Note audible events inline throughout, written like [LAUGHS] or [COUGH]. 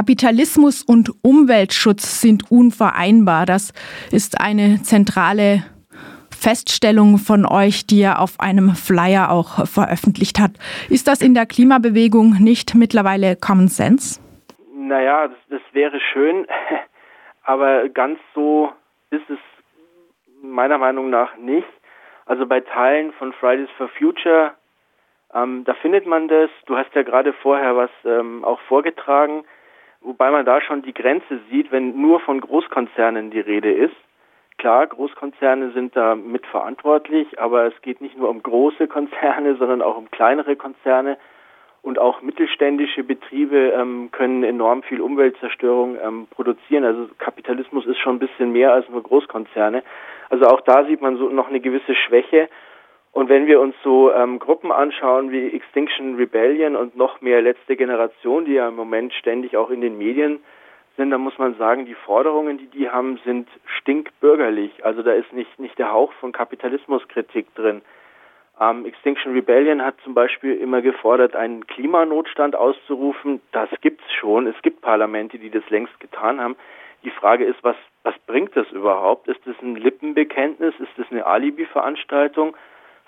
Kapitalismus und Umweltschutz sind unvereinbar. Das ist eine zentrale Feststellung von euch, die er auf einem Flyer auch veröffentlicht hat. Ist das in der Klimabewegung nicht mittlerweile Common Sense? Naja, das, das wäre schön, [LAUGHS] aber ganz so ist es meiner Meinung nach nicht. Also bei Teilen von Fridays for Future, ähm, da findet man das. Du hast ja gerade vorher was ähm, auch vorgetragen, wobei man da schon die Grenze sieht, wenn nur von Großkonzernen die Rede ist. Klar, Großkonzerne sind da mitverantwortlich, aber es geht nicht nur um große Konzerne, [LAUGHS] sondern auch um kleinere Konzerne. Und auch mittelständische Betriebe ähm, können enorm viel Umweltzerstörung ähm, produzieren. Also Kapitalismus ist schon ein bisschen mehr als nur Großkonzerne. Also auch da sieht man so noch eine gewisse Schwäche. Und wenn wir uns so ähm, Gruppen anschauen wie Extinction Rebellion und noch mehr letzte Generation, die ja im Moment ständig auch in den Medien sind, dann muss man sagen, die Forderungen, die die haben, sind stinkbürgerlich. Also da ist nicht, nicht der Hauch von Kapitalismuskritik drin. Ähm, Extinction Rebellion hat zum Beispiel immer gefordert, einen Klimanotstand auszurufen. Das gibt's schon. Es gibt Parlamente, die das längst getan haben. Die Frage ist, was, was bringt das überhaupt? Ist das ein Lippenbekenntnis? Ist das eine Alibi-Veranstaltung?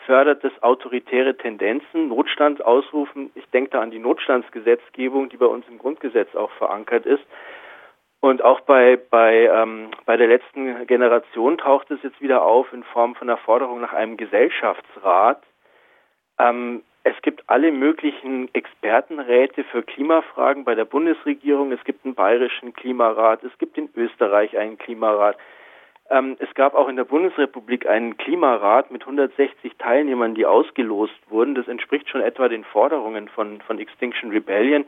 Fördert das autoritäre Tendenzen? Notstand ausrufen? Ich denke da an die Notstandsgesetzgebung, die bei uns im Grundgesetz auch verankert ist. Und auch bei, bei, ähm, bei der letzten Generation taucht es jetzt wieder auf in Form von der Forderung nach einem Gesellschaftsrat. Ähm, es gibt alle möglichen Expertenräte für Klimafragen bei der Bundesregierung. Es gibt einen bayerischen Klimarat, es gibt in Österreich einen Klimarat. Ähm, es gab auch in der Bundesrepublik einen Klimarat mit 160 Teilnehmern, die ausgelost wurden. Das entspricht schon etwa den Forderungen von, von Extinction Rebellion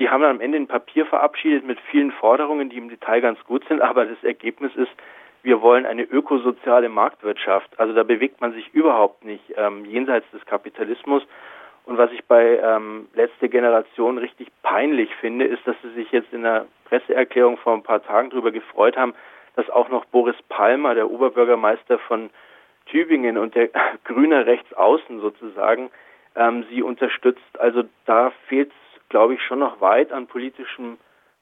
die haben am Ende ein Papier verabschiedet mit vielen Forderungen, die im Detail ganz gut sind, [LAUGHS] aber das Ergebnis ist, wir wollen eine ökosoziale Marktwirtschaft. Also da bewegt man sich überhaupt nicht ähm, jenseits des Kapitalismus. Und was ich bei ähm, letzte Generation richtig peinlich finde, ist, dass sie sich jetzt in der Presseerklärung vor ein paar Tagen darüber gefreut haben, dass auch noch Boris Palmer, der Oberbürgermeister von Tübingen und der [LAUGHS] Grüne Rechtsaußen sozusagen, ähm, sie unterstützt. Also da fehlt glaube ich, schon noch weit an politischem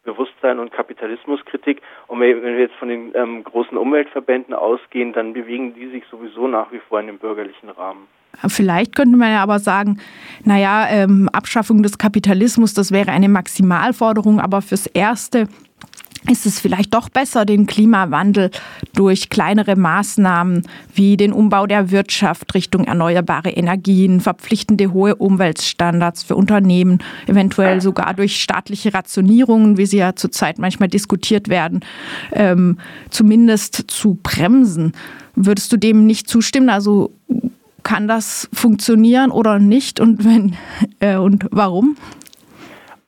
Bewusstsein und Kapitalismuskritik. Und wenn wir jetzt von den ähm, großen Umweltverbänden ausgehen, dann bewegen die sich sowieso nach wie vor in dem bürgerlichen Rahmen. Vielleicht könnte man ja aber sagen, naja, ähm, Abschaffung des Kapitalismus, das wäre eine Maximalforderung, aber fürs Erste ist es vielleicht doch besser, den Klimawandel durch kleinere Maßnahmen wie den Umbau der Wirtschaft Richtung erneuerbare Energien, verpflichtende hohe Umweltstandards für Unternehmen, eventuell sogar durch staatliche Rationierungen, wie sie ja zurzeit manchmal diskutiert werden, ähm, zumindest zu bremsen. Würdest du dem nicht zustimmen? Also kann das funktionieren oder nicht und wenn äh, und warum?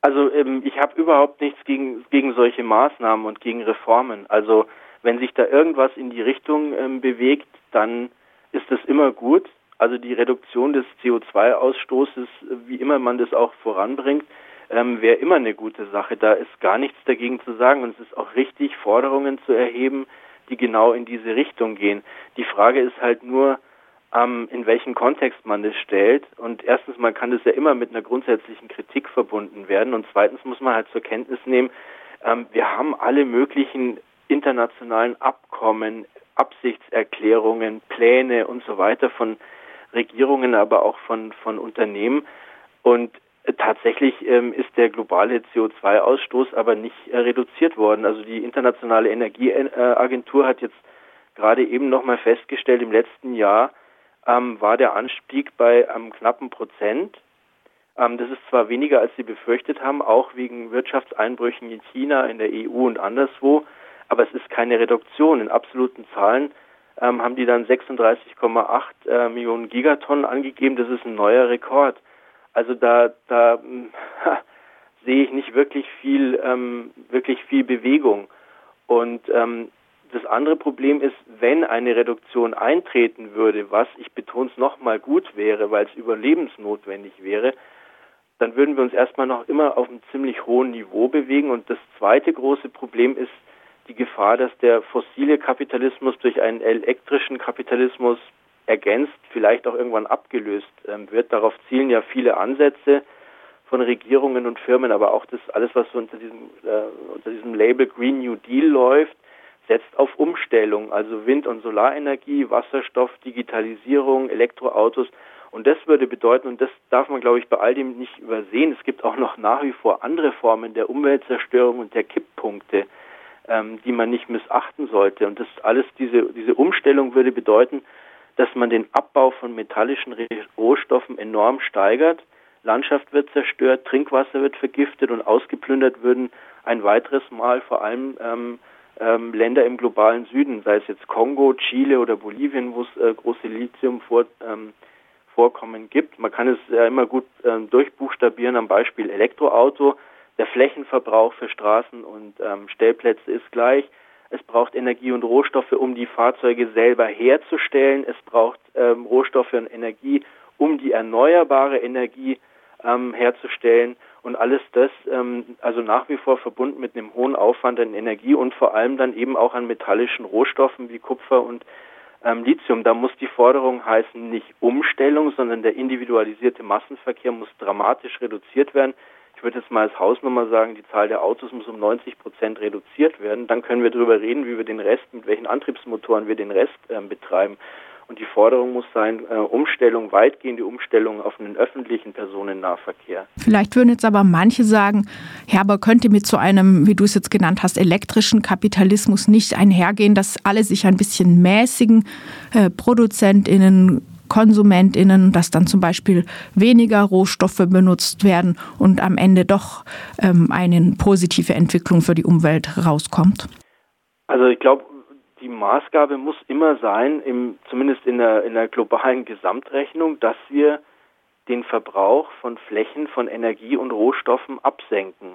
Also ähm, ich habe überhaupt nichts gegen, gegen solche Maßnahmen und gegen Reformen. Also wenn sich da irgendwas in die Richtung ähm, bewegt, dann ist das immer gut. Also die Reduktion des CO2-Ausstoßes, wie immer man das auch voranbringt, ähm, wäre immer eine gute Sache. Da ist gar nichts dagegen zu sagen und es ist auch richtig, Forderungen zu erheben, die genau in diese Richtung gehen. Die Frage ist halt nur, ähm, in welchen Kontext man das stellt. Und erstens, man kann das ja immer mit einer grundsätzlichen Kritik verbunden werden. Und zweitens muss man halt zur Kenntnis nehmen, ähm, wir haben alle möglichen internationalen Abkommen, Absichtserklärungen, Pläne und so weiter von Regierungen, aber auch von, von Unternehmen. Und Tatsächlich ähm, ist der globale CO2-Ausstoß aber nicht äh, reduziert worden. Also die Internationale Energieagentur hat jetzt gerade eben nochmal festgestellt, im letzten Jahr ähm, war der Anstieg bei einem knappen Prozent. Ähm, das ist zwar weniger, als sie befürchtet haben, auch wegen Wirtschaftseinbrüchen in China, in der EU und anderswo, aber es ist keine Reduktion. In absoluten Zahlen ähm, haben die dann 36,8 äh, Millionen Gigatonnen angegeben. Das ist ein neuer Rekord. Also da, da [LAUGHS] sehe ich nicht wirklich viel, ähm, wirklich viel Bewegung. Und ähm, das andere Problem ist, wenn eine Reduktion eintreten würde, was ich betone es nochmal gut wäre, weil es überlebensnotwendig wäre, dann würden wir uns erstmal noch immer auf einem ziemlich hohen Niveau bewegen. Und das zweite große Problem ist die Gefahr, dass der fossile Kapitalismus durch einen elektrischen Kapitalismus ergänzt, vielleicht auch irgendwann abgelöst ähm, wird. Darauf zielen ja viele Ansätze von Regierungen und Firmen, aber auch das alles, was so unter diesem, äh, unter diesem Label Green New Deal läuft, setzt auf Umstellung, also Wind- und Solarenergie, Wasserstoff, Digitalisierung, Elektroautos. Und das würde bedeuten, und das darf man, glaube ich, bei all dem nicht übersehen, es gibt auch noch nach wie vor andere Formen der Umweltzerstörung und der Kipppunkte, ähm, die man nicht missachten sollte. Und das alles, diese, diese Umstellung würde bedeuten, dass man den Abbau von metallischen Rohstoffen enorm steigert, Landschaft wird zerstört, Trinkwasser wird vergiftet und ausgeplündert würden ein weiteres Mal vor allem ähm, ähm, Länder im globalen Süden, sei es jetzt Kongo, Chile oder Bolivien, wo es äh, große Lithiumvorkommen ähm, gibt. Man kann es ja immer gut ähm, durchbuchstabieren am Beispiel Elektroauto. Der Flächenverbrauch für Straßen und ähm, Stellplätze ist gleich. Es braucht Energie und Rohstoffe, um die Fahrzeuge selber herzustellen. Es braucht ähm, Rohstoffe und Energie, um die erneuerbare Energie ähm, herzustellen. Und alles das, ähm, also nach wie vor verbunden mit einem hohen Aufwand an Energie und vor allem dann eben auch an metallischen Rohstoffen wie Kupfer und ähm, Lithium. Da muss die Forderung heißen, nicht Umstellung, sondern der individualisierte Massenverkehr muss dramatisch reduziert werden. Ich würde jetzt mal als Hausnummer sagen, die Zahl der Autos muss um 90 Prozent reduziert werden. Dann können wir darüber reden, wie wir den Rest, mit welchen Antriebsmotoren wir den Rest äh, betreiben. Und die Forderung muss sein, äh, Umstellung, weitgehende Umstellung auf einen öffentlichen Personennahverkehr. Vielleicht würden jetzt aber manche sagen, ja, aber könnte mit so einem, wie du es jetzt genannt hast, elektrischen Kapitalismus nicht einhergehen, dass alle sich ein bisschen mäßigen, äh, ProduzentInnen, KonsumentInnen, dass dann zum Beispiel weniger Rohstoffe benutzt werden und am Ende doch ähm, eine positive Entwicklung für die Umwelt rauskommt? Also ich glaube, die Maßgabe muss immer sein, im, zumindest in der, in der globalen Gesamtrechnung, dass wir den Verbrauch von Flächen, von Energie und Rohstoffen absenken.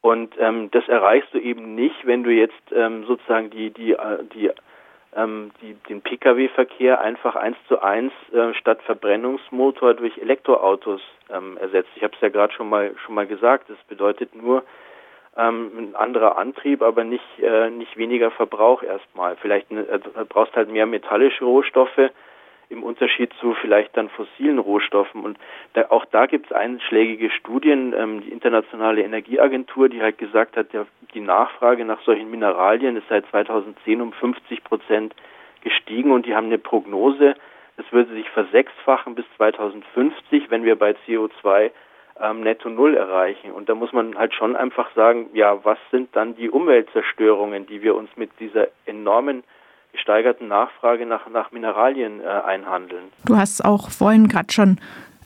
Und ähm, das erreichst du eben nicht, wenn du jetzt ähm, sozusagen die, die, äh, die, ähm, die, den Pkw-Verkehr einfach eins zu eins äh, statt Verbrennungsmotor durch Elektroautos ähm, ersetzt. Ich habe es ja gerade schon mal schon mal gesagt. Das bedeutet nur, ähm, ein anderer Antrieb, aber nicht, äh, nicht weniger Verbrauch erstmal. Vielleicht ne, also, brauchst halt mehr metallische Rohstoffe im Unterschied zu vielleicht dann fossilen Rohstoffen. Und da, auch da gibt es einschlägige Studien. Ähm, die Internationale Energieagentur, die halt gesagt hat, der, die Nachfrage nach solchen Mineralien ist seit 2010 um 50 Prozent gestiegen und die haben eine Prognose, es würde sich versechsfachen bis 2050, wenn wir bei CO2 ähm, Netto Null erreichen. Und da muss man halt schon einfach sagen, ja, was sind dann die Umweltzerstörungen, die wir uns mit dieser enormen gesteigerten Nachfrage nach, nach Mineralien äh, einhandeln. Du hast auch vorhin gerade schon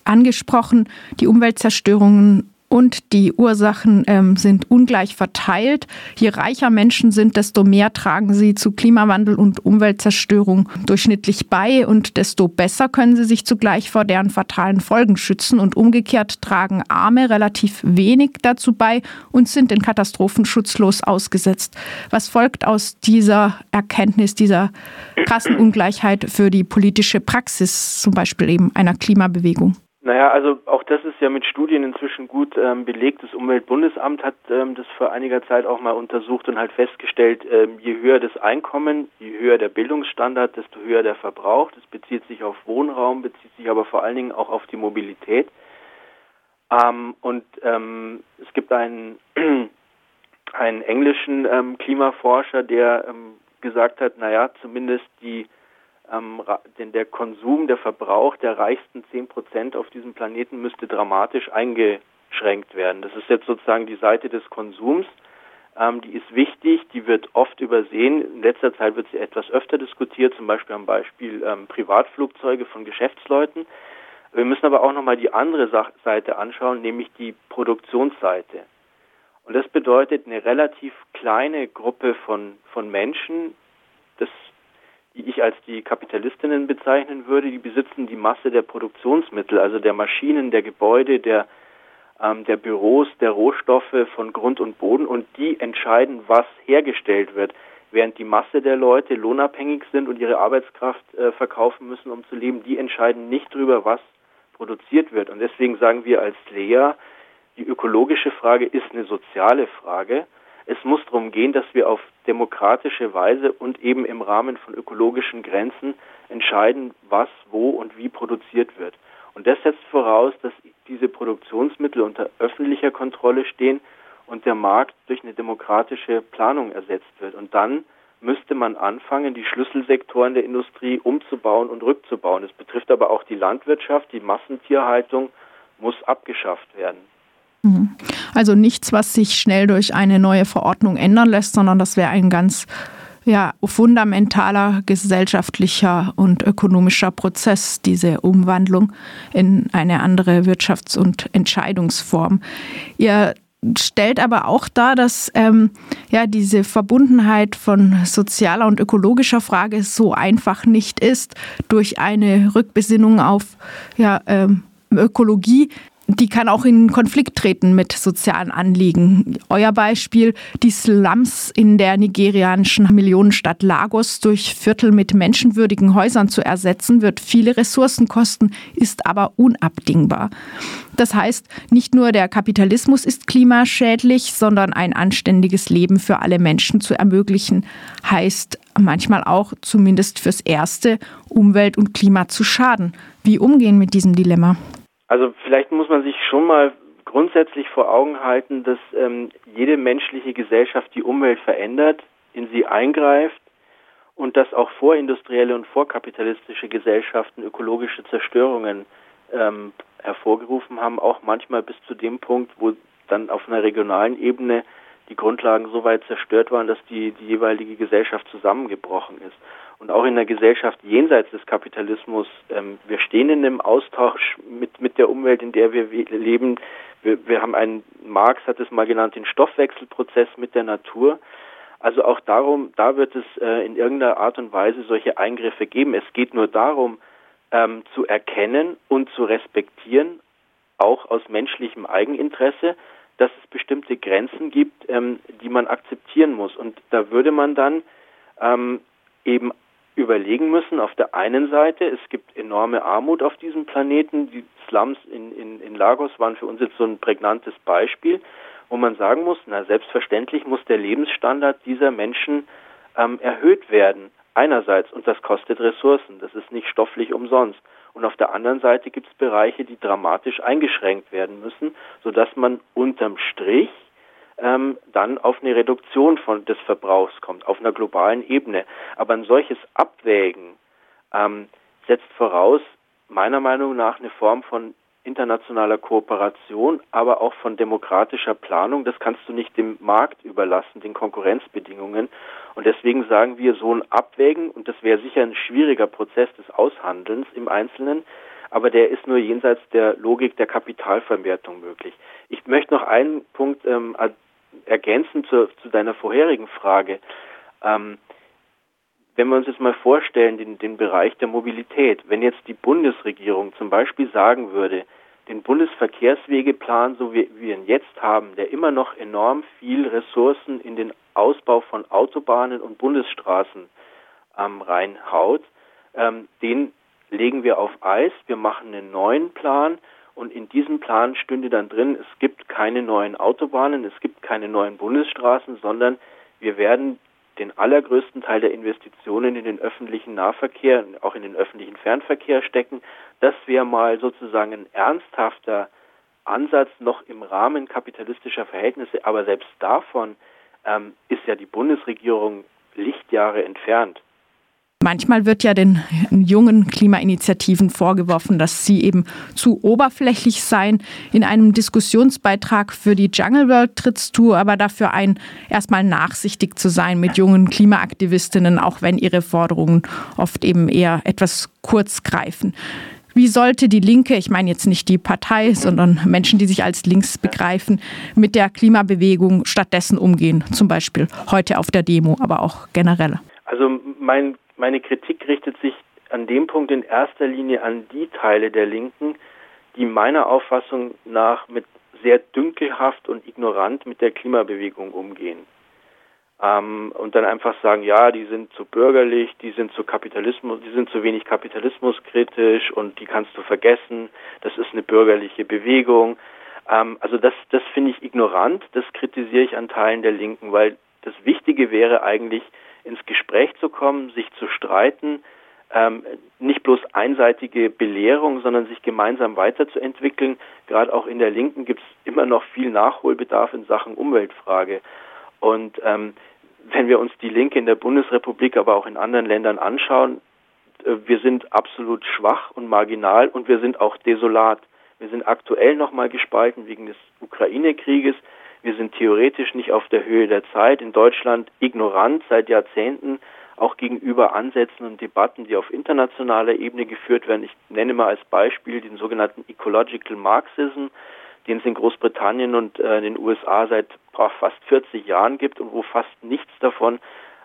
angesprochen, die Umweltzerstörungen und die Ursachen ähm, sind ungleich verteilt. Je reicher Menschen sind, desto mehr tragen sie zu Klimawandel und Umweltzerstörung durchschnittlich bei und desto besser können sie sich zugleich vor deren fatalen Folgen schützen. Und umgekehrt tragen Arme relativ wenig dazu bei und sind in Katastrophen schutzlos ausgesetzt. Was folgt aus dieser Erkenntnis, dieser krassen Ungleichheit für die politische Praxis, zum Beispiel eben einer Klimabewegung? Naja, also auch das ist ja mit Studien inzwischen gut ähm, belegt. Das Umweltbundesamt hat ähm, das vor einiger Zeit auch mal untersucht und halt festgestellt, ähm, je höher das Einkommen, je höher der Bildungsstandard, desto höher der Verbrauch. Das bezieht sich auf Wohnraum, bezieht sich aber vor allen Dingen auch auf die Mobilität. Ähm, und ähm, es gibt einen, [CLEARS THROAT] einen englischen ähm, Klimaforscher, der gesagt hat, naja, zumindest die ähm, denn der Konsum, der Verbrauch der reichsten 10 Prozent auf diesem Planeten müsste dramatisch eingeschränkt werden. Das ist jetzt sozusagen die Seite des Konsums. Ähm, die ist wichtig, die wird oft übersehen. In letzter Zeit wird sie etwas öfter diskutiert, zum Beispiel am Beispiel ähm, Privatflugzeuge von Geschäftsleuten. Wir müssen aber auch nochmal die andere Seite anschauen, nämlich die Produktionsseite. Und das bedeutet eine relativ kleine Gruppe von, von Menschen, das die ich als die Kapitalistinnen bezeichnen würde, die besitzen die Masse der Produktionsmittel, also der Maschinen, der Gebäude, der, ähm, der Büros, der Rohstoffe von Grund und Boden. Und die entscheiden, was hergestellt wird, während die Masse der Leute lohnabhängig sind und ihre Arbeitskraft äh, verkaufen müssen, um zu leben, die entscheiden nicht darüber, was produziert wird. Und deswegen sagen wir als Lea, die ökologische Frage ist eine soziale Frage es muss darum gehen, dass wir auf demokratische Weise und eben im Rahmen von ökologischen Grenzen entscheiden, was, wo und wie produziert wird. Und das setzt voraus, dass diese Produktionsmittel unter öffentlicher Kontrolle stehen und der Markt durch eine demokratische Planung ersetzt wird. Und dann müsste man anfangen, die Schlüsselsektoren der Industrie umzubauen und rückzubauen. Das betrifft aber auch die Landwirtschaft, die Massentierhaltung muss abgeschafft werden. Mhm. Also nichts, was sich schnell durch eine neue Verordnung ändern lässt, sondern das wäre ein ganz ja, fundamentaler gesellschaftlicher und ökonomischer Prozess, diese Umwandlung in eine andere Wirtschafts- und Entscheidungsform. Ihr stellt aber auch dar, dass ähm, ja diese Verbundenheit von sozialer und ökologischer Frage so einfach nicht ist durch eine Rückbesinnung auf ja, ähm, Ökologie die kann auch in Konflikt treten mit sozialen Anliegen. Euer Beispiel, die Slums in der nigerianischen Millionenstadt Lagos durch Viertel mit menschenwürdigen Häusern zu ersetzen, wird viele Ressourcen kosten, ist aber unabdingbar. Das heißt, nicht nur der Kapitalismus ist klimaschädlich, sondern ein anständiges Leben für alle Menschen zu ermöglichen, heißt manchmal auch, zumindest fürs Erste, Umwelt und Klima zu schaden. Wie umgehen mit diesem Dilemma? Also vielleicht muss man sich schon mal grundsätzlich vor Augen halten, dass ähm, jede menschliche Gesellschaft die Umwelt verändert, in sie eingreift und dass auch vorindustrielle und vorkapitalistische Gesellschaften ökologische Zerstörungen ähm, hervorgerufen haben, auch manchmal bis zu dem Punkt, wo dann auf einer regionalen Ebene die Grundlagen so weit zerstört waren, dass die, die jeweilige Gesellschaft zusammengebrochen ist und auch in der Gesellschaft jenseits des Kapitalismus. Ähm, wir stehen in einem Austausch mit, mit der Umwelt, in der wir leben. Wir, wir haben einen, Marx hat es mal genannt, den Stoffwechselprozess mit der Natur. Also auch darum, da wird es äh, in irgendeiner Art und Weise solche Eingriffe geben. Es geht nur darum, ähm, zu erkennen und zu respektieren, auch aus menschlichem Eigeninteresse, dass es bestimmte Grenzen gibt, ähm, die man akzeptieren muss. Und da würde man dann ähm, eben überlegen müssen, auf der einen Seite, es gibt enorme Armut auf diesem Planeten. Die Slums in, in, in Lagos waren für uns jetzt so ein prägnantes Beispiel, wo man sagen muss, na selbstverständlich muss der Lebensstandard dieser Menschen ähm, erhöht werden. Einerseits, und das kostet Ressourcen, das ist nicht stofflich umsonst. Und auf der anderen Seite gibt es Bereiche, die dramatisch eingeschränkt werden müssen, sodass man unterm Strich ähm, dann auf eine Reduktion von, des Verbrauchs kommt, auf einer globalen Ebene. Aber ein solches Abwägen ähm, setzt voraus, meiner Meinung nach, eine Form von internationaler Kooperation, aber auch von demokratischer Planung. Das kannst du nicht dem Markt überlassen, den Konkurrenzbedingungen. Und deswegen sagen wir so ein Abwägen, und das wäre sicher ein schwieriger Prozess des Aushandelns im Einzelnen, aber der ist nur jenseits der Logik der Kapitalverwertung möglich. Ich möchte noch einen Punkt ähm, ergänzend zu, zu deiner vorherigen Frage. Ähm, wenn wir uns jetzt mal vorstellen, den, den Bereich der Mobilität, wenn jetzt die Bundesregierung zum Beispiel sagen würde, den Bundesverkehrswegeplan, so wie wir ihn jetzt haben, der immer noch enorm viel Ressourcen in den Ausbau von Autobahnen und Bundesstraßen ähm, reinhaut, ähm, den legen wir auf Eis. Wir machen einen neuen Plan und in diesem Plan stünde dann drin, es gibt keine neuen Autobahnen, es gibt keine neuen Bundesstraßen, sondern wir werden den allergrößten Teil der Investitionen in den öffentlichen Nahverkehr, auch in den öffentlichen Fernverkehr stecken. Das wäre mal sozusagen ein ernsthafter Ansatz noch im Rahmen kapitalistischer Verhältnisse. Aber selbst davon ähm, ist ja die Bundesregierung Lichtjahre entfernt. Manchmal wird ja den jungen Klimainitiativen vorgeworfen, dass sie eben zu oberflächlich seien. In einem Diskussionsbeitrag für die Jungle World trittst du aber dafür ein, erstmal nachsichtig zu sein mit jungen Klimaaktivistinnen, auch wenn ihre Forderungen oft eben eher etwas kurz greifen. Wie sollte die Linke, ich meine jetzt nicht die Partei, sondern Menschen, die sich als links begreifen, mit der Klimabewegung stattdessen umgehen? Zum Beispiel heute auf der Demo, aber auch generell. Also mein meine Kritik richtet sich an dem Punkt in erster Linie an die Teile der Linken, die meiner Auffassung nach mit sehr dünkelhaft und ignorant mit der Klimabewegung umgehen. Ähm, und dann einfach sagen, ja, die sind zu bürgerlich, die sind zu Kapitalismus, die sind zu wenig kapitalismuskritisch und die kannst du vergessen, das ist eine bürgerliche Bewegung. Ähm, also das, das finde ich ignorant, das kritisiere ich an Teilen der Linken, weil das Wichtige wäre eigentlich, ins Gespräch zu kommen, sich zu streiten, ähm, nicht bloß einseitige Belehrung, sondern sich gemeinsam weiterzuentwickeln. Gerade auch in der Linken gibt es immer noch viel Nachholbedarf in Sachen Umweltfrage. Und ähm, wenn wir uns die Linke in der Bundesrepublik, aber auch in anderen Ländern anschauen, äh, wir sind absolut schwach und marginal und wir sind auch desolat. Wir sind aktuell nochmal gespalten wegen des Ukraine-Krieges. Wir sind theoretisch nicht auf der Höhe der Zeit. In Deutschland ignorant seit Jahrzehnten, auch gegenüber Ansätzen und Debatten, die auf internationaler Ebene geführt werden. Ich nenne mal als Beispiel den sogenannten Ecological Marxism, den es in Großbritannien und äh, in den USA seit boah, fast 40 Jahren gibt und wo fast nichts davon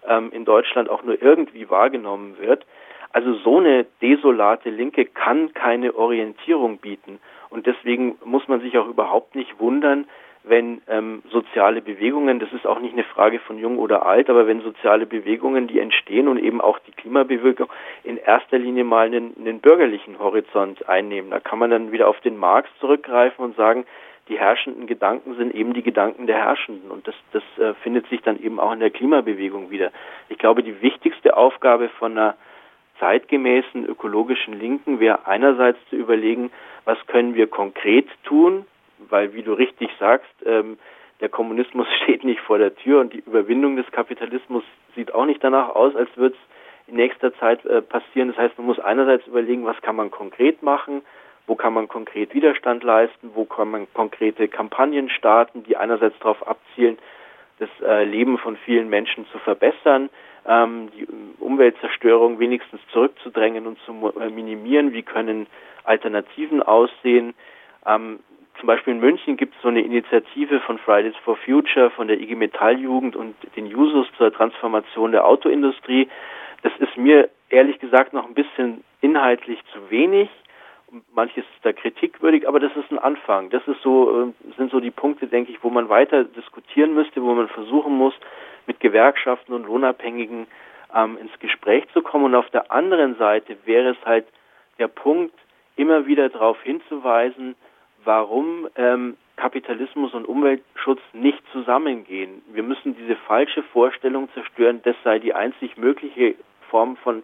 ähm, in Deutschland auch nur irgendwie wahrgenommen wird. Also so eine desolate Linke kann keine Orientierung bieten. Und deswegen muss man sich auch überhaupt nicht wundern, wenn ähm, soziale Bewegungen, das ist auch nicht eine Frage von jung oder alt, aber wenn soziale Bewegungen, die entstehen und eben auch die Klimabewegung in erster Linie mal einen, einen bürgerlichen Horizont einnehmen, da kann man dann wieder auf den Marx zurückgreifen und sagen, die herrschenden Gedanken sind eben die Gedanken der Herrschenden und das, das äh, findet sich dann eben auch in der Klimabewegung wieder. Ich glaube, die wichtigste Aufgabe von einer zeitgemäßen ökologischen Linken wäre einerseits zu überlegen, was können wir konkret tun, weil wie du richtig sagst, ähm, der Kommunismus [LAUGHS] steht nicht vor der Tür und die Überwindung des Kapitalismus sieht auch nicht danach aus, als würde es in nächster Zeit äh, passieren. Das heißt, man muss einerseits überlegen, was kann man konkret machen, wo kann man konkret Widerstand leisten, wo kann man konkrete Kampagnen starten, die einerseits darauf abzielen, das äh, Leben von vielen Menschen zu verbessern, ähm, die Umweltzerstörung wenigstens zurückzudrängen und zu äh, minimieren. Wie können Alternativen aussehen? Ähm, zum Beispiel in München gibt es so eine Initiative von Fridays for Future, von der IG Metalljugend und den Jusos zur Transformation der Autoindustrie. Das ist mir ehrlich gesagt noch ein bisschen inhaltlich zu wenig. Manches ist da kritikwürdig, aber das ist ein Anfang. Das ist so, äh, sind so die Punkte, denke ich, wo man weiter diskutieren müsste, wo man versuchen muss, mit Gewerkschaften und Lohnabhängigen ähm, ins Gespräch zu kommen. Und auf der anderen Seite wäre es halt der Punkt, immer wieder darauf hinzuweisen, warum ähm, Kapitalismus und Umweltschutz nicht zusammengehen. Wir müssen diese falsche Vorstellung zerstören, das sei die einzig mögliche Form von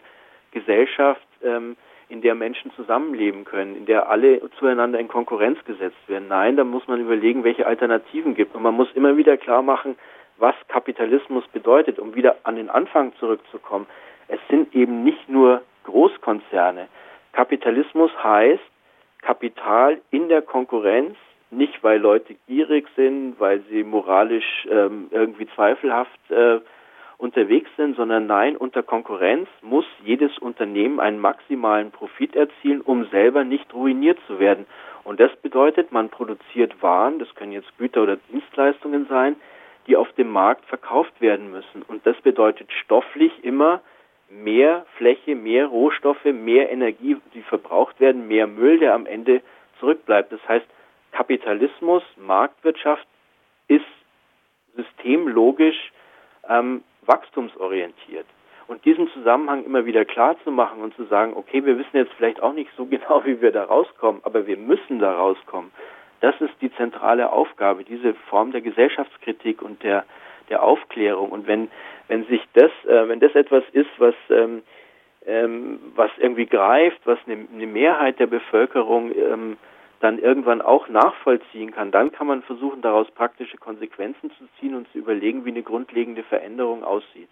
Gesellschaft, ähm, in der Menschen zusammenleben können, in der alle zueinander in Konkurrenz gesetzt werden. Nein, da muss man überlegen, welche Alternativen gibt. Und man muss immer wieder klar machen, was Kapitalismus bedeutet, um wieder an den Anfang zurückzukommen. Es sind eben nicht nur Großkonzerne. Kapitalismus heißt Kapital in der Konkurrenz, nicht weil Leute gierig sind, weil sie moralisch ähm, irgendwie zweifelhaft äh, unterwegs sind, sondern nein, unter Konkurrenz muss jedes Unternehmen einen maximalen Profit erzielen, um selber nicht ruiniert zu werden. Und das bedeutet, man produziert Waren, das können jetzt Güter oder Dienstleistungen sein, die auf dem Markt verkauft werden müssen. Und das bedeutet stofflich immer mehr Fläche, mehr Rohstoffe, mehr Energie, die verbraucht werden, mehr Müll, der am Ende zurückbleibt. Das heißt, Kapitalismus, Marktwirtschaft ist systemlogisch ähm, wachstumsorientiert. Und diesen Zusammenhang immer wieder klar zu machen und zu sagen, okay, wir wissen jetzt vielleicht auch nicht so [LAUGHS] genau, wie wir da rauskommen, aber wir müssen da rauskommen. Das ist die zentrale Aufgabe, diese Form der Gesellschaftskritik und der, der Aufklärung. Und wenn, wenn sich das, äh, wenn das etwas ist, was, ähm, ähm, was irgendwie greift, was eine, eine Mehrheit der Bevölkerung ähm, dann irgendwann auch nachvollziehen kann, dann kann man versuchen, daraus praktische Konsequenzen zu ziehen und zu überlegen, wie eine grundlegende Veränderung aussieht.